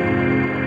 Thank you.